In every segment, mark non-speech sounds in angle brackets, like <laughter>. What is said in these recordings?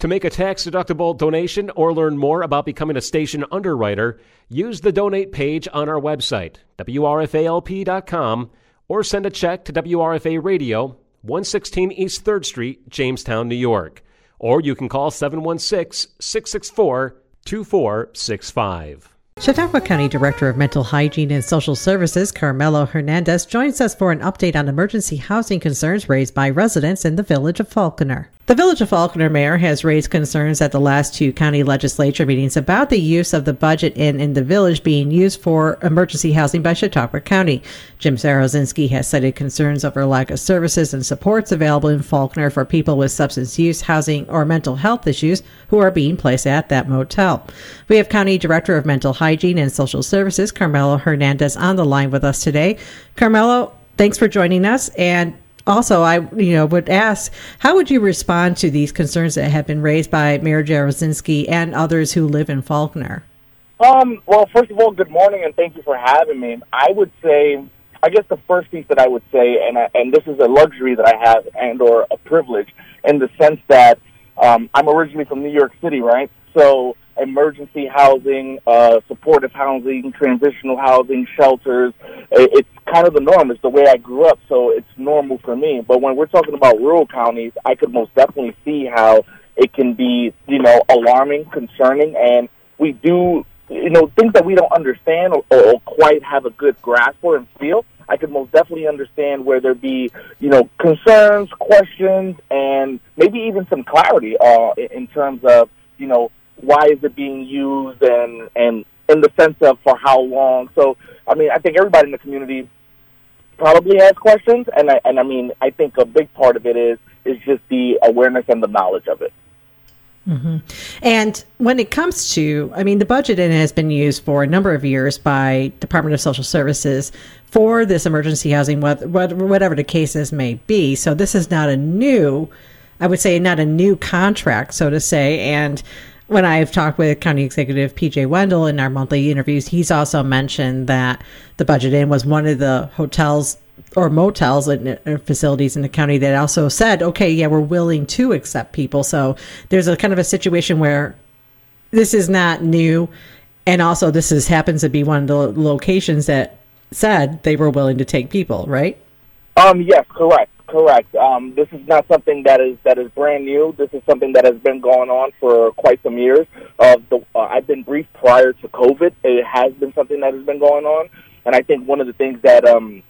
To make a tax deductible donation or learn more about becoming a station underwriter, use the donate page on our website, WRFALP.com, or send a check to WRFA Radio, 116 East 3rd Street, Jamestown, New York. Or you can call 716 664 2465. Chautauqua County Director of Mental Hygiene and Social Services, Carmelo Hernandez, joins us for an update on emergency housing concerns raised by residents in the village of Falconer. The Village of Falconer mayor has raised concerns at the last two county legislature meetings about the use of the Budget Inn, in the village being used for emergency housing by Chautauqua County. Jim Jaroszynski has cited concerns over lack of services and supports available in Falconer for people with substance use, housing, or mental health issues who are being placed at that motel. We have County Director of Mental Hygiene and Social Services, Carmelo Hernandez, on the line with us today. Carmelo, thanks for joining us. And also, I you know would ask, how would you respond to these concerns that have been raised by Mayor Jaroszynski and others who live in Falconer? Um, well, first of all, good morning and thank you for having me. I would say, I guess the first piece that I would say, and I, and this is a luxury that I have and or a privilege in the sense that um, I'm originally from New York City, right? So emergency housing, uh, supportive housing, transitional housing, shelters. It's kind of the norm. It's the way I grew up, so it's normal for me. But when we're talking about rural counties, I could most definitely see how it can be, you know, alarming, concerning, and we do, you know, things that we don't understand or, or quite have a good grasp for and feel. I could most definitely understand where there be, you know, concerns, questions, and maybe even some clarity uh, in terms of, you know, why is it being used and and in the sense of for how long. So I mean, I think everybody in the community probably has questions, and I and I mean, I think a big part of it is is just the awareness and the knowledge of it. Mm-hmm. And when it comes to, I mean, the Budget Inn has been used for a number of years by Department of Social Services for this emergency housing, whatever the cases may be. So this is not a new, I would say, not a new contract, so to say. And when I've talked with County Executive PJ Wendell in our monthly interviews, he's also mentioned that the Budget Inn was one of the hotels or motels and facilities in the county that also said, okay, yeah, we're willing to accept people. So there's a kind of a situation where this is not new. And also, this is happens to be one of the locations that said they were willing to take people, right? Um, yes, correct. Correct. Um, this is not something that is that is brand new. This is something that has been going on for quite some years. Uh, the, uh, I've been briefed prior to COVID. It has been something that has been going on, and I think one of the things that um,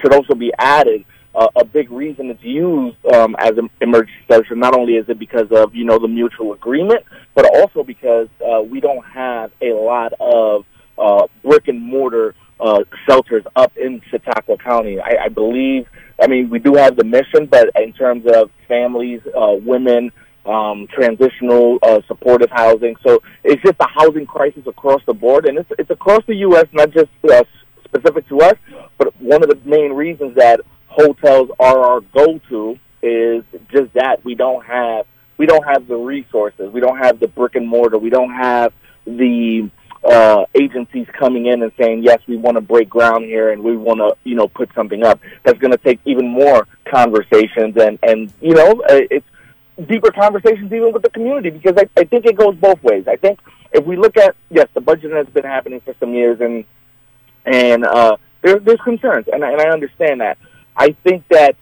should also be added. Uh, a big reason it's used um, as an emergency shelter. Not only is it because of you know the mutual agreement, but also because uh, we don't have a lot of uh, brick and mortar uh, shelters up in Chautauqua County. I, I believe I mean, we do have the mission, but in terms of families, uh, women, um, transitional uh, supportive housing, so it's just a housing crisis across the board, and it's it's across the U.S., not just uh, specific to us. But one of the main reasons that hotels are our go-to is just that we don't have we don't have the resources, we don't have the brick and mortar, we don't have the uh, agencies coming in and saying, yes, we want to break ground here and we want to, you know, put something up. That's going to take even more conversations and, and, you know, uh, it's deeper conversations even with the community because I, I think it goes both ways. I think if we look at, yes, the budget has been happening for some years and, and, uh, there, there's concerns and, and I understand that. I think that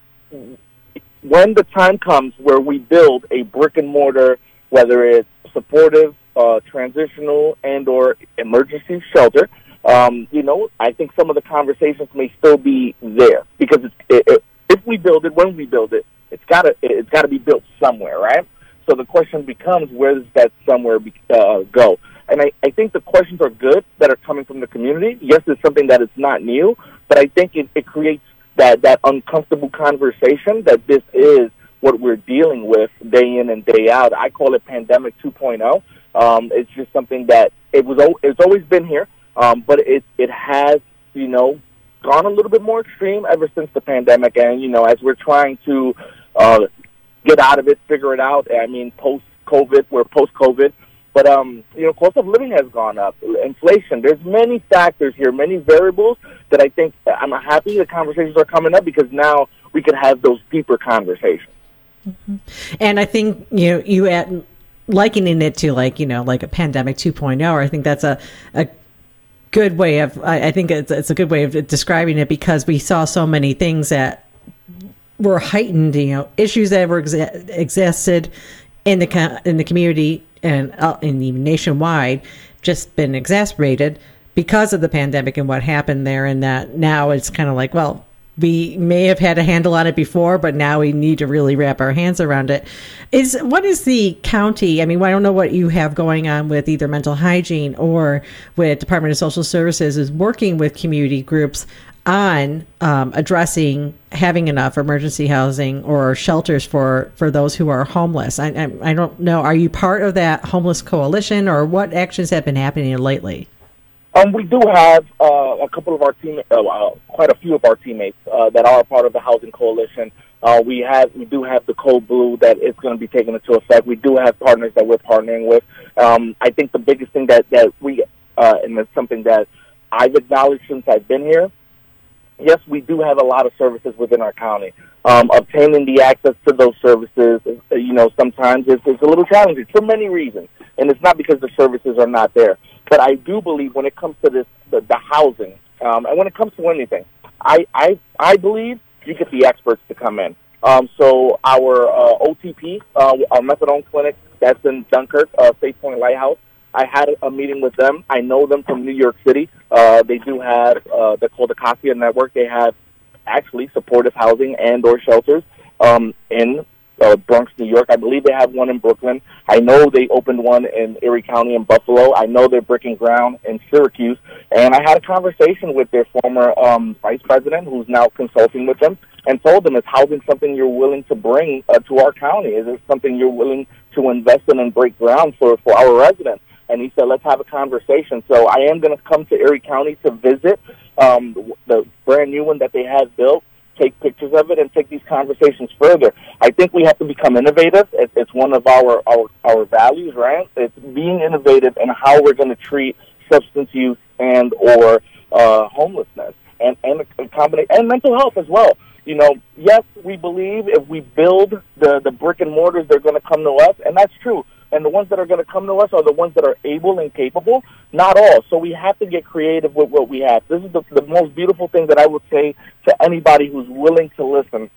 when the time comes where we build a brick and mortar, whether it's supportive uh, transitional and or emergency shelter, um, you know, I think some of the conversations may still be there because it, it, if we build it, when we build it, it's gotta it's gotta be built somewhere, right? So the question becomes, where does that somewhere be, uh, go? And I, I think the questions are good that are coming from the community. Yes, it's something that is not new, but I think it, it creates that that uncomfortable conversation that this is what we're dealing with day in and day out. I call it pandemic 2.0 um, it's just something that it was. It's always been here. Um, but it it has you know gone a little bit more extreme ever since the pandemic, and you know as we're trying to uh, get out of it, figure it out. I mean, post COVID, we're post COVID. But um, you know, cost of living has gone up, inflation. There's many factors here, many variables that I think I'm happy the conversations are coming up because now we can have those deeper conversations. Mm-hmm. And I think you know you at likening it to like you know like a pandemic 2.0. I think that's a a good way of I, I think it's, it's a good way of describing it because we saw so many things that were heightened. You know, issues that were ex- existed in the in the community and uh, and even nationwide just been exacerbated because of the pandemic and what happened there and that now it's kind of like well we may have had a handle on it before but now we need to really wrap our hands around it is what is the county i mean i don't know what you have going on with either mental hygiene or with department of social services is working with community groups on um, addressing having enough emergency housing or shelters for, for those who are homeless. I, I, I don't know. Are you part of that homeless coalition, or what actions have been happening lately? Um, we do have uh, a couple of our team, uh, quite a few of our teammates uh, that are part of the housing coalition. Uh, we have, we do have the code blue that is going to be taken into effect. We do have partners that we're partnering with. Um, I think the biggest thing that that we, uh, and it's something that I've acknowledged since I've been here, yes, we do have a lot of services within our county. Um, obtaining the access to those services, uh, you know, sometimes it's, it's a little challenging for many reasons, and it's not because the services are not there. But I do believe when it comes to this, the, the housing, um, and when it comes to anything, I, I, I believe you get the experts to come in. Um, so our uh, OTP, uh, our methadone clinic, that's in Dunkirk, uh, Safe Point Lighthouse. I had a meeting with them. I know them from New York City. Uh, they do have uh, they're called the Acacia Network. They have actually supportive housing and or shelters um, in uh, Bronx, New York. I believe they have one in Brooklyn. I know they opened one in Erie County in Buffalo. I know they're breaking ground in Syracuse. And I had a conversation with their former um, vice president, who's now consulting with them, and told them, "Is housing something you're willing to bring uh, to our county? Is it something you're willing to invest in and break ground for for our residents?" And he said, let's have a conversation. So I am going to come to Erie County to visit um, the brand new one that they have built, take pictures of it, and take these conversations further. I think we have to become innovative. It's one of our, our, our values, right? It's being innovative in how we're going to treat substance use and or uh, homelessness and, and a combination and mental health as well. You know, yes, we believe if we build the, the brick and mortars, they're going to come to us, and that's true and the ones that are going to come to us are the ones that are able and capable. Not all. So we have to get creative with what we have. This is the, the most beautiful thing that I would say to anybody who's willing to listen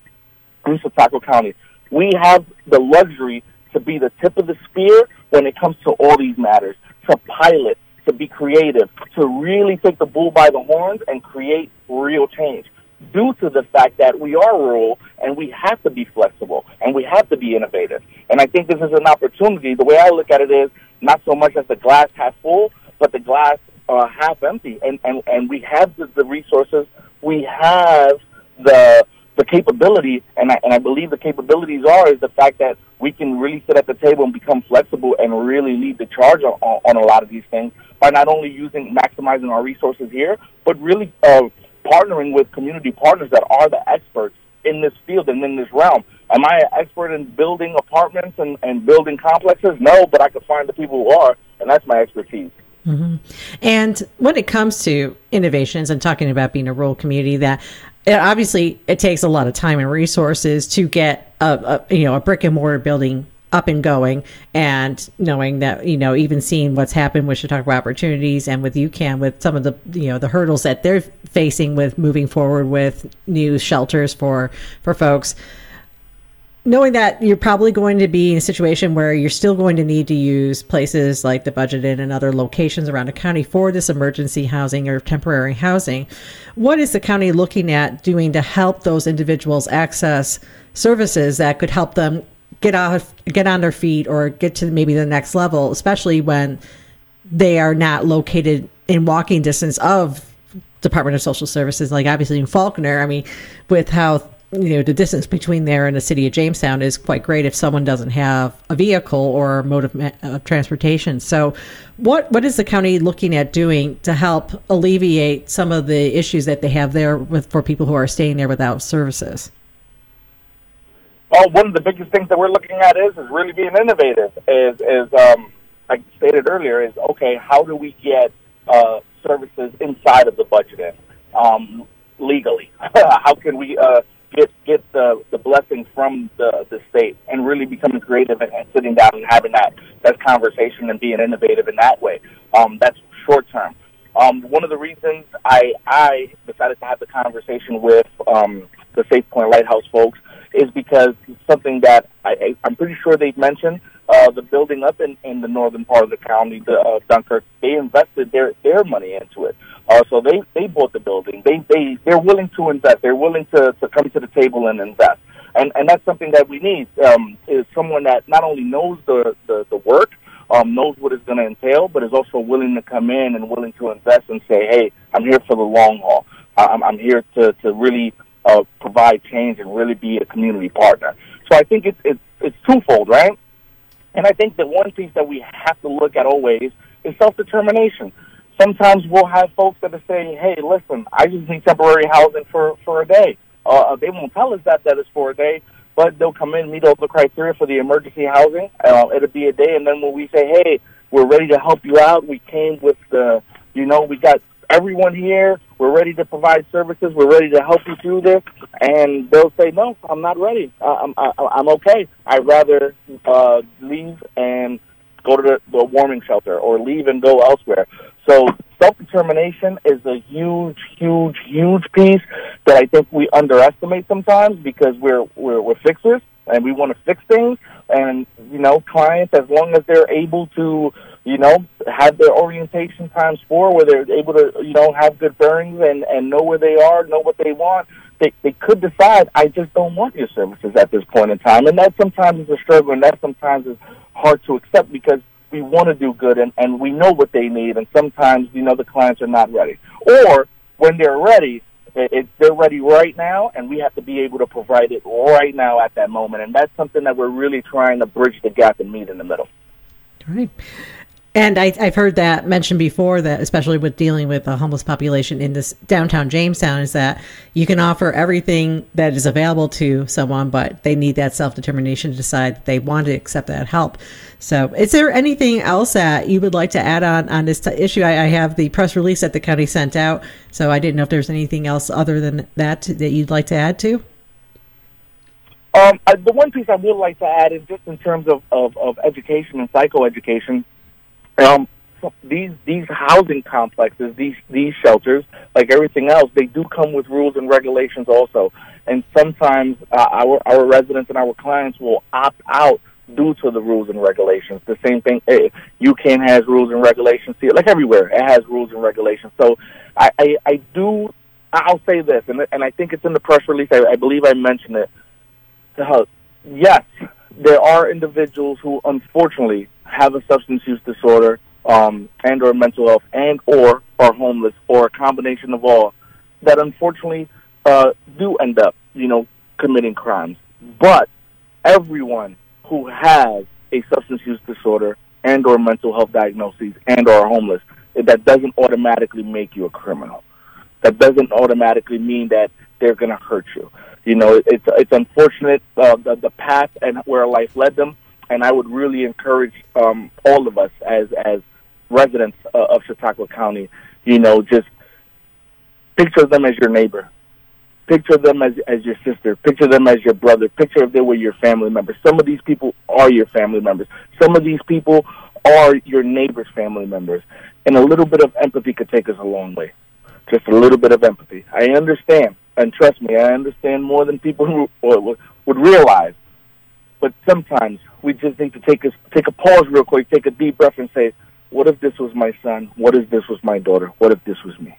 in Chautauqua County. We have the luxury to be the tip of the spear when it comes to all these matters, to pilot, to be creative, to really take the bull by the horns and create real change due to the fact that we are rural and we have to be flexible and we have to be innovative. And I think this is an opportunity. The way I look at it is not so much as the glass half full, but the glass uh, half empty. And, and, and we have the, the resources, we have the the capability, and I, and I believe the capabilities are is the fact that we can really sit at the table and become flexible and really lead the charge on, on a lot of these things by not only using maximizing our resources here, but really uh, partnering with community partners that are the experts in this field and in this realm. Am I an expert in building apartments and, and building complexes? No, but I could find the people who are, and that's my expertise. Mm-hmm. And when it comes to innovations and talking about being a rural community, that it, obviously it takes a lot of time and resources to get a, a you know a brick and mortar building up and going and knowing that you know even seeing what's happened with Chautauqua Opportunities and with UCAN with some of the you know the hurdles that they're facing with moving forward with new shelters for for folks. Knowing that you're probably going to be in a situation where you're still going to need to use places like the budget inn and other locations around the county for this emergency housing or temporary housing what is the county looking at doing to help those individuals access services that could help them get off, get on their feet, or get to maybe the next level, especially when they are not located in walking distance of Department of Social Services. Like obviously in Falconer, I mean, with how you know the distance between there and the city of Jamestown is quite great if someone doesn't have a vehicle or mode of, of, transportation. So, what what is the county looking at doing to help alleviate some of the issues that they have there with for people who are staying there without services? Well, one of the biggest things that we're looking at is is really being innovative. Is is um, I stated earlier is okay. How do we get uh, services inside of the Budget Inn um, legally? <laughs> how can we uh, get get the the blessing from the the state and really becoming creative and, and sitting down and having that that conversation and being innovative in that way. Um, that's short term. Um, one of the reasons I I decided to have the conversation with um, the Safe Point Lighthouse folks is because something that I, I'm pretty sure they've mentioned uh, the building up in, in the northern part of the county, the uh, Dunkirk. They invested their their money into it. Uh, so they they bought the building. They they they're willing to invest. They're willing to to come to the table and invest. And and that's something that we need um, is someone that not only knows the the, the work, um, knows what it's going to entail, but is also willing to come in and willing to invest and say, hey, I'm here for the long haul. I'm, I'm here to to really uh, provide change and really be a community partner. So I think it's it's it's twofold, right? And I think that one piece that we have to look at always is self determination sometimes we'll have folks that are saying, "Hey, listen, I just need temporary housing for for a day." Uh, they won't tell us that that is for a day, but they'll come in, meet all the criteria for the emergency housing. Uh, it'll be a day, and then when we say, "Hey, we're ready to help you out," we came with the, you know, we got everyone here. We're ready to provide services. We're ready to help you through this. And they'll say, no, I'm not ready. I'm, I, I'm okay. I'd rather uh, leave and go to the, the warming shelter or leave and go elsewhere. So self determination is a huge, huge, huge piece that I think we underestimate sometimes because we're we're, we're fixers and we want to fix things. And you know, clients, as long as they're able to, you know, have their orientation times four, where they're able to, you know, have good bearings and and know where they are, know what they want. They, they could decide, I just don't want your services at this point in time, and that sometimes is a struggle, and that sometimes is hard to accept because we want to do good and, and we know what they need and sometimes you know the clients are not ready or when they're ready it, it, they're ready right now and we have to be able to provide it right now at that moment and that's something that we're really trying to bridge the gap and meet in the middle Right. And I, have heard that mentioned before that, especially with dealing with the homeless population in this downtown Jamestown, is that you can offer everything that is available to someone, but they need that self determination to decide that they want to accept that help. So, is there anything else that you would like to add on on this t- issue? I, I, have the press release that the county sent out, so I didn't know if there's anything else other than that that you'd like to add to. Um, the one piece I would like to add is just in terms of, of, of education and psychoeducation um, these these housing complexes, these these shelters, like everything else, they do come with rules and regulations also. And sometimes uh, our our residents and our clients will opt out due to the rules and regulations. The same thing, eh, UCAN has rules and regulations. See, like everywhere, it has rules and regulations. So I I, I do. I'll say this, and and I think it's in the press release. I, I believe I mentioned it. Uh, yes, there are individuals who unfortunately have a substance use disorder um, and or mental health and or are homeless or a combination of all that unfortunately uh, do end up, you know, committing crimes. But everyone who has a substance use disorder and or mental health diagnoses and or homeless, that doesn't automatically make you a criminal. That doesn't automatically mean that they're going to hurt you. You know, it's it's unfortunate uh, the the path and where life led them and I would really encourage um, all of us as as residents uh, of Chautauqua County, you know, just picture them as your neighbor, picture them as as your sister, picture them as your brother, picture if they were your family members. Some of these people are your family members. Some of these people are your neighbor's family members, and a little bit of empathy could take us a long way. Just a little bit of empathy. I understand, and trust me, I understand more than people would, would realize. But sometimes we just need to take a take a pause real quick, take a deep breath, and say, "What if this was my son? What if this was my daughter? What if this was me?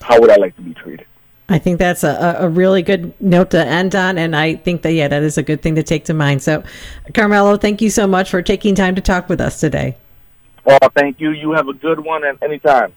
How would I like to be treated?" I think that's a, a really good note to end on, and I think that yeah, that is a good thing to take to mind. So, Carmelo, thank you so much for taking time to talk with us today. Well, thank you. You have a good one, and anytime.